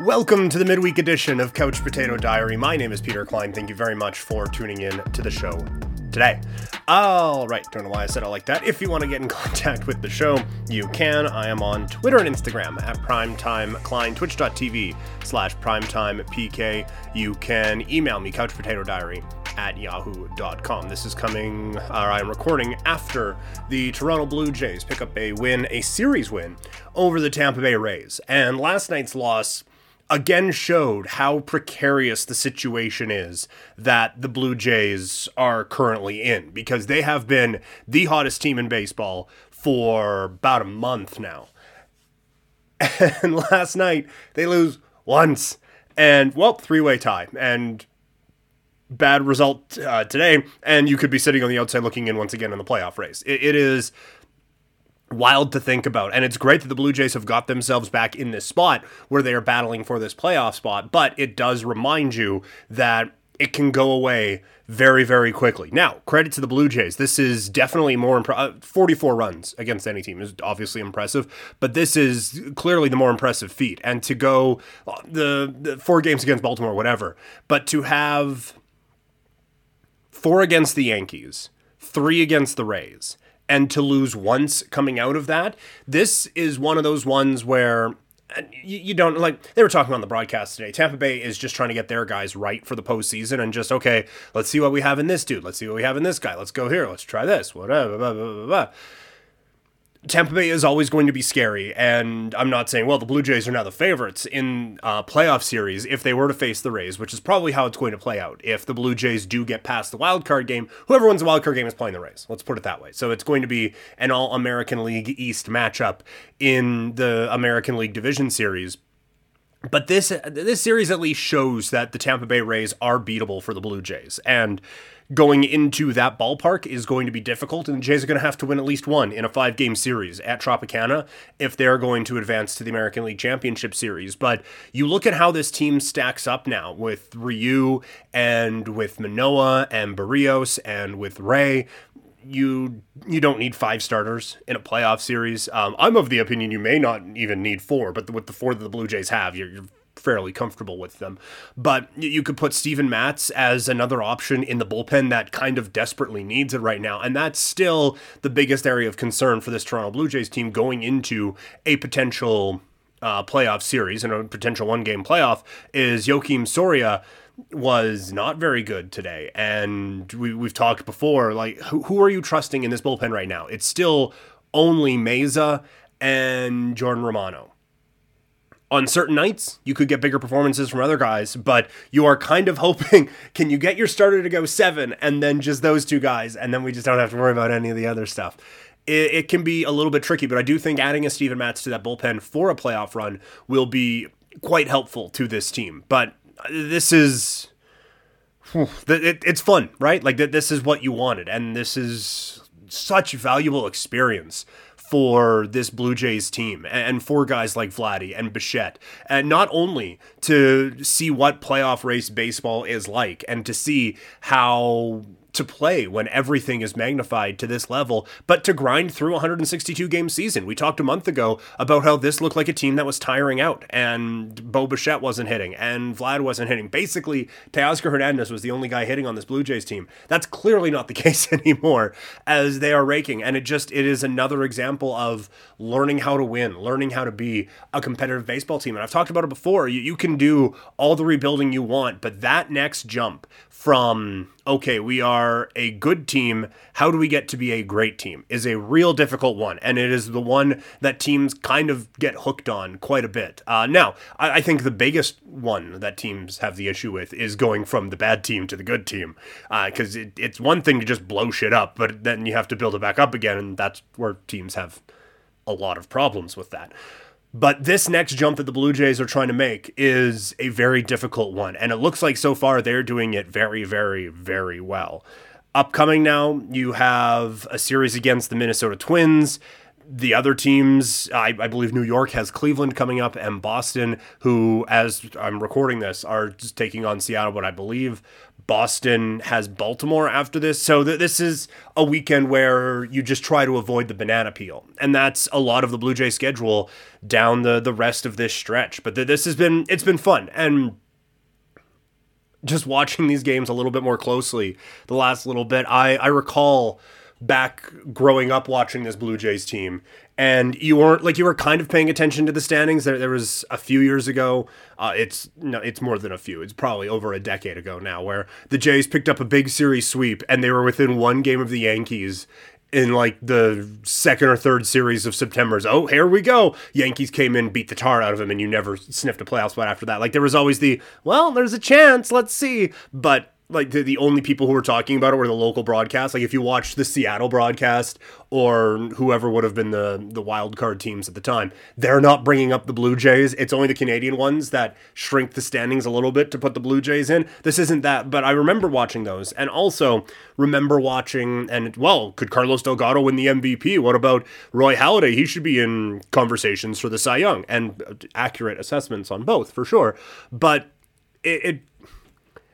Welcome to the midweek edition of Couch Potato Diary. My name is Peter Klein. Thank you very much for tuning in to the show today. All right, don't know why I said it like that. If you want to get in contact with the show, you can. I am on Twitter and Instagram at primetimeklein, twitch.tv slash primetimepk. You can email me, couchpotatodiary at yahoo.com. This is coming, or I am recording after the Toronto Blue Jays pick up a win, a series win over the Tampa Bay Rays. And last night's loss again showed how precarious the situation is that the Blue Jays are currently in because they have been the hottest team in baseball for about a month now. And last night they lose once and well, three-way tie and bad result uh, today and you could be sitting on the outside looking in once again in the playoff race. it, it is wild to think about. And it's great that the Blue Jays have got themselves back in this spot where they are battling for this playoff spot, but it does remind you that it can go away very, very quickly. Now, credit to the Blue Jays. This is definitely more impressive. Uh, 44 runs against any team is obviously impressive, but this is clearly the more impressive feat. And to go uh, the, the four games against Baltimore, whatever, but to have four against the Yankees, three against the Rays, and to lose once coming out of that, this is one of those ones where uh, you, you, don't like they were talking on the broadcast today. Tampa Bay is just trying to get their guys right for the postseason and just okay, let's see what we have in this dude. Let's see what we have in this guy. Let's go here. Let's try this. Whatever. Blah, blah, blah, Tampa Bay is always going to be scary, and I'm not saying well the Blue Jays are now the favorites in uh, playoff series if they were to face the Rays, which is probably how it's going to play out. If the Blue Jays do get past the wild card game, whoever wins the wild card game is playing the Rays. Let's put it that way. So it's going to be an All American League East matchup in the American League Division Series. But this this series at least shows that the Tampa Bay Rays are beatable for the Blue Jays, and going into that ballpark is going to be difficult, and the Jays are going to have to win at least one in a five game series at Tropicana if they're going to advance to the American League Championship Series. But you look at how this team stacks up now with Ryu and with Manoah and Berrios and with Ray you you don't need five starters in a playoff series. Um, I'm of the opinion you may not even need four, but with the four that the Blue Jays have, you're, you're fairly comfortable with them. But you could put Steven Matz as another option in the bullpen that kind of desperately needs it right now. And that's still the biggest area of concern for this Toronto Blue Jays team going into a potential uh, playoff series and a potential one game playoff is Joakim Soria was not very good today. And we, we've talked before, like, who, who are you trusting in this bullpen right now? It's still only Mayza and Jordan Romano on certain nights, you could get bigger performances from other guys, but you are kind of hoping can you get your starter to go seven and then just those two guys, and then we just don't have to worry about any of the other stuff. It, it can be a little bit tricky, but I do think adding a Steven Matz to that bullpen for a playoff run will be quite helpful to this team. But this is. It's fun, right? Like, this is what you wanted, and this is such valuable experience for this Blue Jays team and for guys like Vladdy and Bichette. And not only to see what playoff race baseball is like and to see how to play when everything is magnified to this level, but to grind through a 162 game season. We talked a month ago about how this looked like a team that was tiring out, and Bo Bichette wasn't hitting, and Vlad wasn't hitting. Basically, Teoscar Hernandez was the only guy hitting on this Blue Jays team. That's clearly not the case anymore, as they are raking, and it just it is another example of learning how to win, learning how to be a competitive baseball team. And I've talked about it before. You, you can do all the rebuilding you want, but that next jump from okay, we are a good team. How do we get to be a great team? Is a real difficult one. And it is the one that teams kind of get hooked on quite a bit. Uh, now, I, I, think the biggest one that teams have the issue with is going from the bad team to the good team. Because uh, it, it's one thing to just blow shit up, but then you have to build it back up again. And that's where teams have a lot of problems with that. But this next jump that the Blue Jays are trying to make is a very difficult one. And it looks like so far they're doing it very, very, very well. Upcoming now, you have a series against the Minnesota Twins. the other teams, I, I, believe New York has Cleveland coming up and Boston, who, as I'm recording this, are just taking on Seattle, but I believe Boston has Baltimore after this. So th- this is a weekend where you just try to avoid the banana peel. And that's a lot of the Blue Jay schedule down the, the rest of this stretch. But th- this has been, it's been fun. And just watching these games a little bit more closely the last little bit, I, I recall back growing up watching this Blue Jays team and you weren't like you were kind of paying attention to the standings. There, there was a few years ago. Uh, it's no, it's more than a few. It's probably over a decade ago now, where the Jays picked up a big series sweep, and they were within one game of the Yankees in like the second or third series of September's. Oh, here we go. Yankees came in, beat the tar out of them, and you never sniffed a playoff spot after that. Like there was always the well, there's a chance. Let's see, but like the, the only people who were talking about it were the local broadcast. Like if you watch the Seattle broadcast or whoever would have been the the wild card teams at the time, they're not bringing up the Blue Jays. It's only the Canadian ones that shrink the standings a little bit to put the Blue Jays in. This isn't that, but I remember watching those, and also remember watching. And well, could Carlos Delgado win the MVP? What about Roy Halladay? He should be in conversations for the Cy Young, and uh, accurate assessments on both for sure. But it, it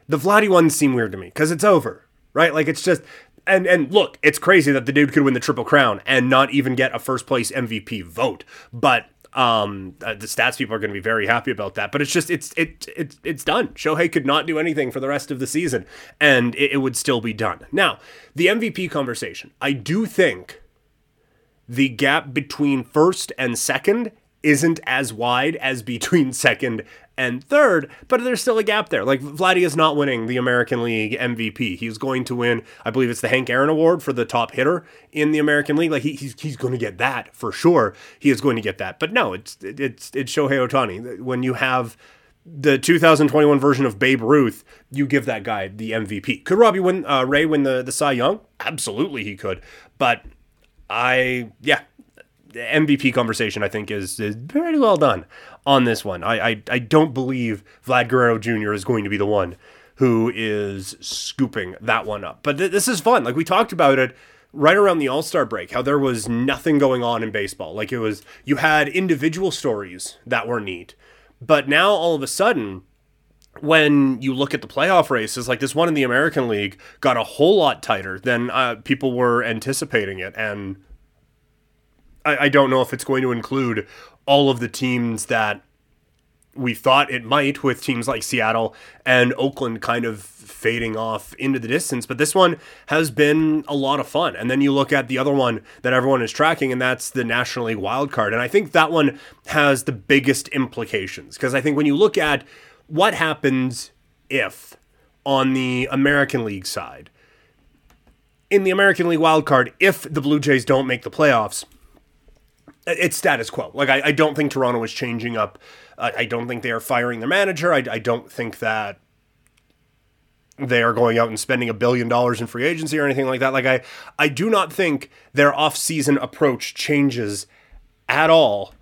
the Vladdy ones seem weird to me because it's over, right? Like it's just and and look, it's crazy that the dude could win the triple crown and not even get a first place MVP vote, but um, uh, the stats people are going to be very happy about that. But it's just it's it, it it's done. Shohei could not do anything for the rest of the season, and it, it would still be done. Now the MVP conversation, I do think the gap between first and second isn't as wide as between second and third, but there's still a gap there. Like Vladdy is not winning the American League MVP. He's going to win, I believe it's the Hank Aaron Award for the top hitter in the American League. Like he, he's he's going to get that for sure. He is going to get that. But no, it's it's it's Shohei Ohtani. When you have the 2021 version of Babe Ruth, you give that guy the MVP. Could Robbie win uh, Ray win the the Cy Young? Absolutely, he could. But I yeah, MVP conversation, I think, is, is pretty well done on this one. I, I, I don't believe Vlad Guerrero Jr. is going to be the one who is scooping that one up. But th- this is fun. Like we talked about it right around the All Star break, how there was nothing going on in baseball. Like it was, you had individual stories that were neat. But now all of a sudden, when you look at the playoff races, like this one in the American League got a whole lot tighter than uh, people were anticipating it. And I, I don't know if it's going to include all of the teams that we thought it might with teams like Seattle and Oakland kind of fading off into the distance. But this one has been a lot of fun. And then you look at the other one that everyone is tracking, and that's the National League wild card. And I think that one has the biggest implications because I think when you look at what happens if on the American League side, in the American League wild card, if the Blue Jays don't make the playoffs, it's status quo. Like I, I don't think Toronto is changing up. Uh, I don't think they are firing their manager. I, I don't think that they are going out and spending a billion dollars in free agency or anything like that. Like I, I do not think their off-season approach changes at all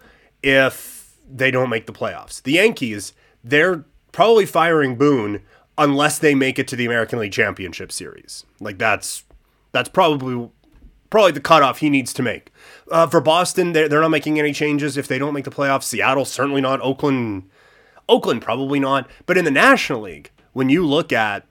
if they don't make the playoffs. The Yankees, they're probably firing Boone unless they make it to the American League Championship Series. Like that's that's probably probably the cutoff he needs to make. Uh, for Boston, they're, they're not making any changes if they don't make the playoffs. Seattle, certainly not. Oakland, Oakland, probably not. But in the National League, when you look at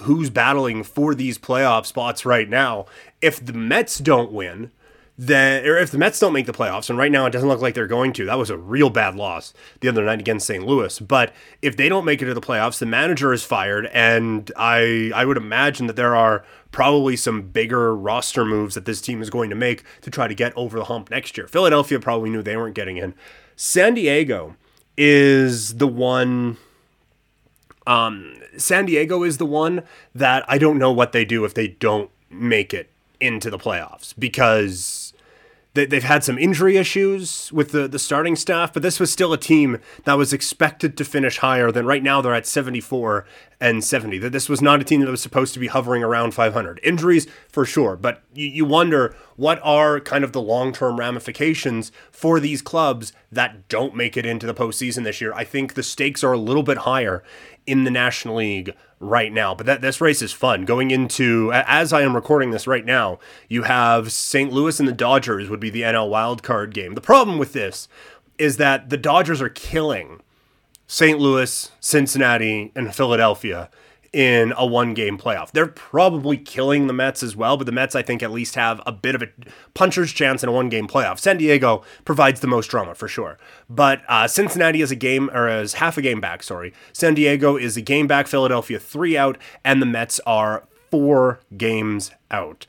who's battling for these playoff spots right now, if the Mets don't win, then or if the Mets don't make the playoffs, and right now it doesn't look like they're going to, that was a real bad loss the other night against St. Louis. But if they don't make it to the playoffs, the manager is fired, and I I would imagine that there are probably some bigger roster moves that this team is going to make to try to get over the hump next year. Philadelphia probably knew they weren't getting in. San Diego is the one. Um, San Diego is the one that I don't know what they do if they don't make it into the playoffs because they've had some injury issues with the, the starting staff, but this was still a team that was expected to finish higher than right now they're at 74 and 70. That this was not a team that was supposed to be hovering around 500. Injuries for sure, but you, you wonder what are kind of the long term ramifications for these clubs that don't make it into the postseason this year. I think the stakes are a little bit higher in the National League right now. But that this race is fun. Going into as I am recording this right now, you have St. Louis and the Dodgers would be the NL wildcard game. The problem with this is that the Dodgers are killing St. Louis, Cincinnati, and Philadelphia in a one game playoff. They're probably killing the Mets as well, but the Mets, I think, at least have a bit of a puncher's chance in a one game playoff. San Diego provides the most drama for sure. But uh, Cincinnati is a game, or is half a game back, sorry. San Diego is a game back, Philadelphia three out, and the Mets are four games out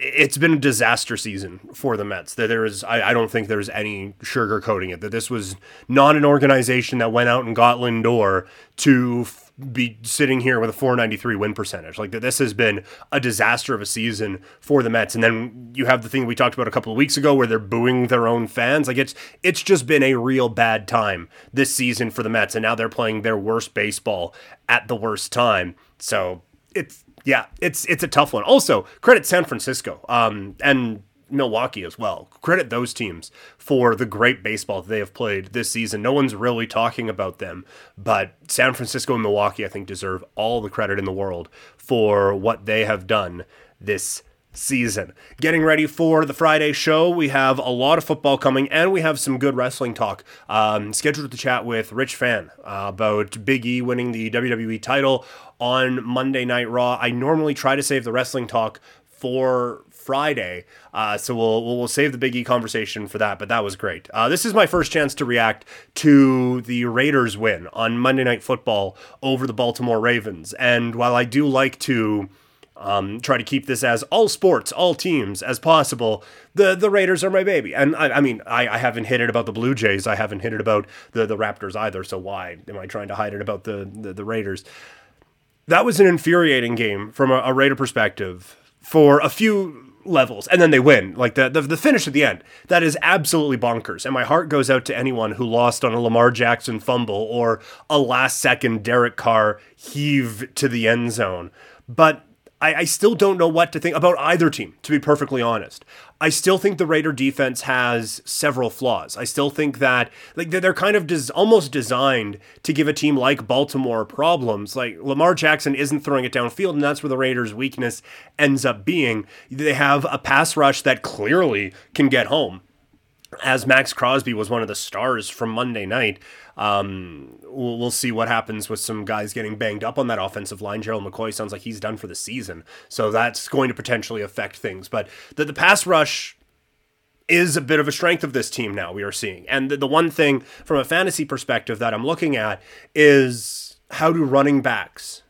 it's been a disaster season for the Mets. There is, I, I don't think there's any sugarcoating it. That this was not an organization that went out and got Lindor to be sitting here with a 493 win percentage. Like this has been a disaster of a season for the Mets. And then you have the thing we talked about a couple of weeks ago where they're booing their own fans. Like it's it's just been a real bad time this season for the Mets, and now they're playing their worst baseball at the worst time. So it's yeah, it's it's a tough one. Also, credit San Francisco um, and Milwaukee as well. Credit those teams for the great baseball they have played this season. No one's really talking about them, but San Francisco and Milwaukee, I think, deserve all the credit in the world for what they have done this season. Getting ready for the Friday show, we have a lot of football coming and we have some good wrestling talk. Um, scheduled to chat with Rich Fan uh, about Big E winning the WWE title on Monday Night Raw. I normally try to save the wrestling talk for Friday. Uh, so we'll, we'll save the Big E conversation for that, but that was great. Uh, this is my first chance to react to the Raiders win on Monday Night Football over the Baltimore Ravens. And while I do like to um, try to keep this as all sports, all teams as possible. The the Raiders are my baby, and I, I mean I, I haven't hit it about the Blue Jays. I haven't hit it about the the Raptors either. So why am I trying to hide it about the the, the Raiders? That was an infuriating game from a, a Raider perspective for a few levels and then they win. Like the, the, the finish at the end that is absolutely bonkers and my heart goes out to anyone who lost on a lamar jackson fumble or a last second derek carr heave to the end zone. But I, I, still don't know what to think about either team, to be perfectly honest. I still think the Raider defense has several flaws. I still think that like they're kind of des- almost designed to give a team like Baltimore problems. Like Lamar Jackson isn't throwing it downfield, and that's where the Raiders' weakness ends up being. They have a pass rush that clearly can get home as Maxx Crosby was one of the stars from Monday night. Um, we'll, we'll, see what happens with some guys getting banged up on that offensive line. Gerald McCoy sounds like he's done for the season, so that's going to potentially affect things. But the, the pass rush is a bit of a strength of this team now, we are seeing. And the, the one thing from a fantasy perspective that I'm looking at is how do running backs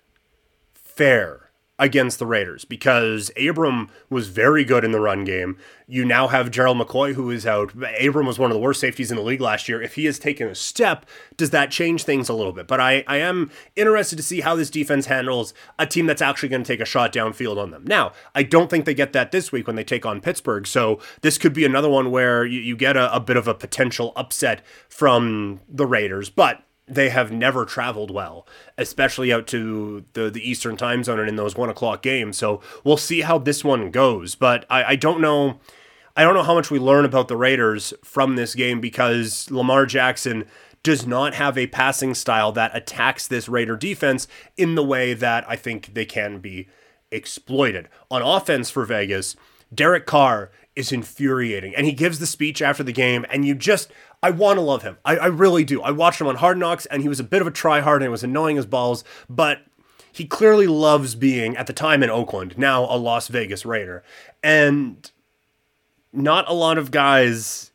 fare against the Raiders because Abram was very good in the run game. You now have Gerald McCoy who is out. Abram was one of the worst safeties in the league last year. If he has taken a step, does that change things a little bit? But I, I am interested to see how this defense handles a team that's actually going to take a shot downfield on them. Now, I don't think they get that this week when they take on Pittsburgh. So this could be another one where you, you get a, a bit of a potential upset from the Raiders. But they have never traveled well, especially out to the, the Eastern time zone and in those one o'clock games. So we'll see how this one goes. But I, I don't know. I don't know how much we learn about the Raiders from this game because Lamar Jackson does not have a passing style that attacks this Raider defense in the way that I think they can be exploited. On offense for Vegas, Derek Carr is infuriating. And he gives the speech after the game, and you just, I want to love him. I, I really do. I watched him on Hard Knocks, and he was a bit of a tryhard, and it was annoying as balls, but he clearly loves being, at the time in Oakland, now a Las Vegas Raider. And not a lot of guys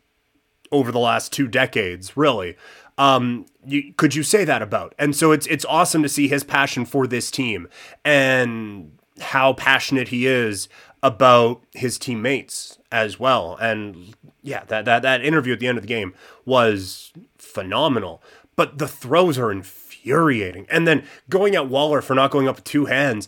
over the last two decades, really. Um, you, could you say that about? And so it's it's awesome to see his passion for this team and how passionate he is about his teammates as well. And yeah, that, that, that interview at the end of the game was phenomenal. But the throws are infuriating. And then going at Waller for not going up with two hands,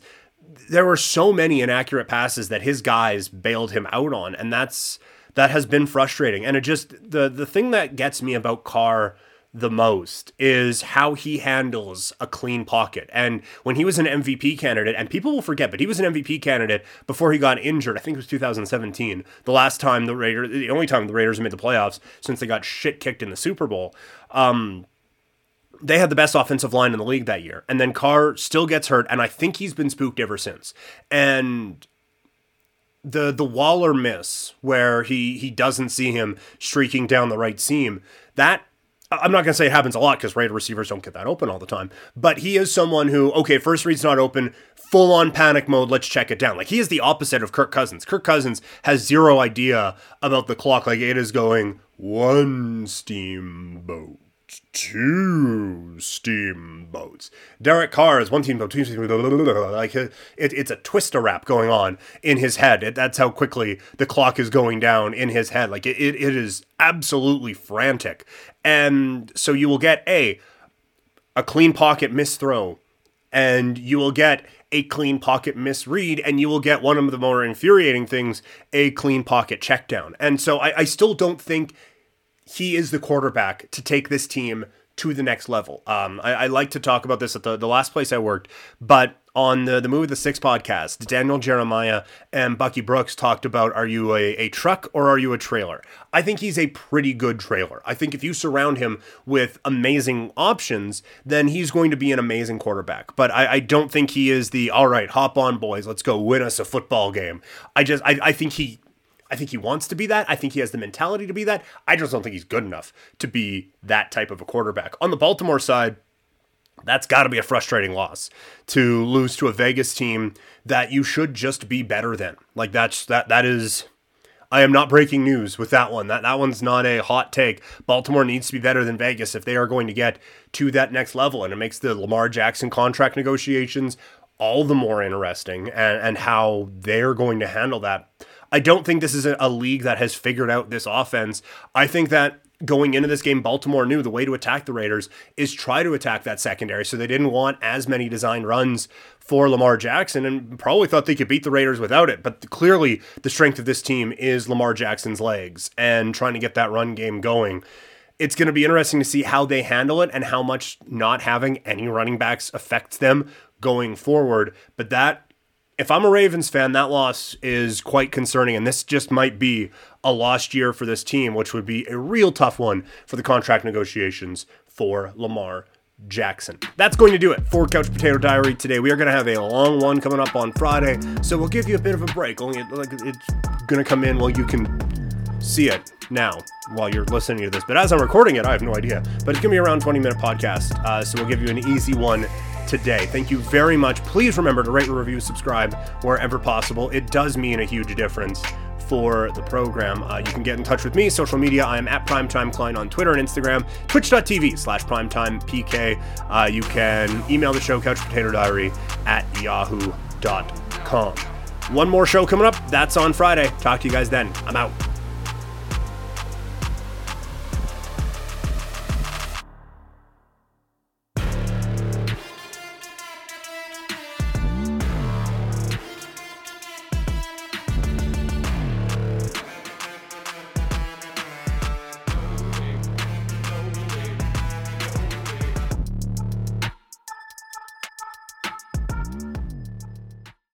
there were so many inaccurate passes that his guys bailed him out on. And that's that has been frustrating. And it just the the thing that gets me about Carr the most is how he handles a clean pocket. And when he was an MVP candidate, and people will forget, but he was an MVP candidate before he got injured. I think it was 2017, the last time the Raiders, the only time the Raiders made the playoffs since they got shit kicked in the Super Bowl. Um, they had the best offensive line in the league that year. And then Carr still gets hurt, and I think he's been spooked ever since. And the the Waller miss where he he doesn't see him streaking down the right seam, that I'm not going to say it happens a lot because Raider receivers don't get that open all the time, but he is someone who, okay, first read's not open, full on panic mode, let's check it down. Like he is the opposite of Kirk Cousins. Kirk Cousins has zero idea about the clock. Like it is going one steamboat two steamboats. Derek Carr is one steamboat, two. Like uh, it, it's a twister rap going on in his head. It, that's how quickly the clock is going down in his head. Like it, it, it is absolutely frantic. And so you will get a a clean pocket misthrow, and you will get a clean pocket misread, and you will get one of the more infuriating things, a clean pocket check down. And so I, I still don't think he is the quarterback to take this team to the next level. Um, I, I, like to talk about this at the, the last place I worked, but on the, the Move the Sticks podcast, Daniel Jeremiah and Bucky Brooks talked about are you a, a truck or are you a trailer? I think he's a pretty good trailer. I think if you surround him with amazing options, then he's going to be an amazing quarterback. But I, I don't think he is the all right, hop on, boys, let's go win us a football game. I just I, I think he I think he wants to be that. I think he has the mentality to be that. I just don't think he's good enough to be that type of a quarterback. On the Baltimore side, that's got to be a frustrating loss to lose to a Vegas team that you should just be better than. Like that's that that is I am not breaking news with that one. That that one's not a hot take. Baltimore needs to be better than Vegas if they are going to get to that next level and it makes the Lamar Jackson contract negotiations all the more interesting and, and how they're going to handle that. I don't think this is a, league that has figured out this offense. I think that going into this game, Baltimore knew the way to attack the Raiders is try to attack that secondary. So they didn't want as many design runs for Lamar Jackson and probably thought they could beat the Raiders without it. But clearly, the strength of this team is Lamar Jackson's legs and trying to get that run game going. It's going to be interesting to see how they handle it and how much not having any running backs affects them going forward. But that if I'm a Ravens fan, that loss is quite concerning, and this just might be a lost year for this team, which would be a real tough one for the contract negotiations for Lamar Jackson. That's going to do it for Couch Potato Diary today. We are going to have a long one coming up on Friday, so we'll give you a bit of a break. Only like it's going to come in while you can see it now while you're listening to this. But as I'm recording it, I have no idea. But it's going to be around 20 minute podcast, uh, so we'll give you an easy one today. Thank you very much. Please remember to rate, review, subscribe wherever possible. It does mean a huge difference for the program. Uh, you can get in touch with me, social media. I am at Primetime Klein on Twitter and Instagram, twitch.tv slash primetimepk. Uh, you can email the show, couchpotatodiary at yahoo.com. One more show coming up. That's on Friday. Talk to you guys then. I'm out.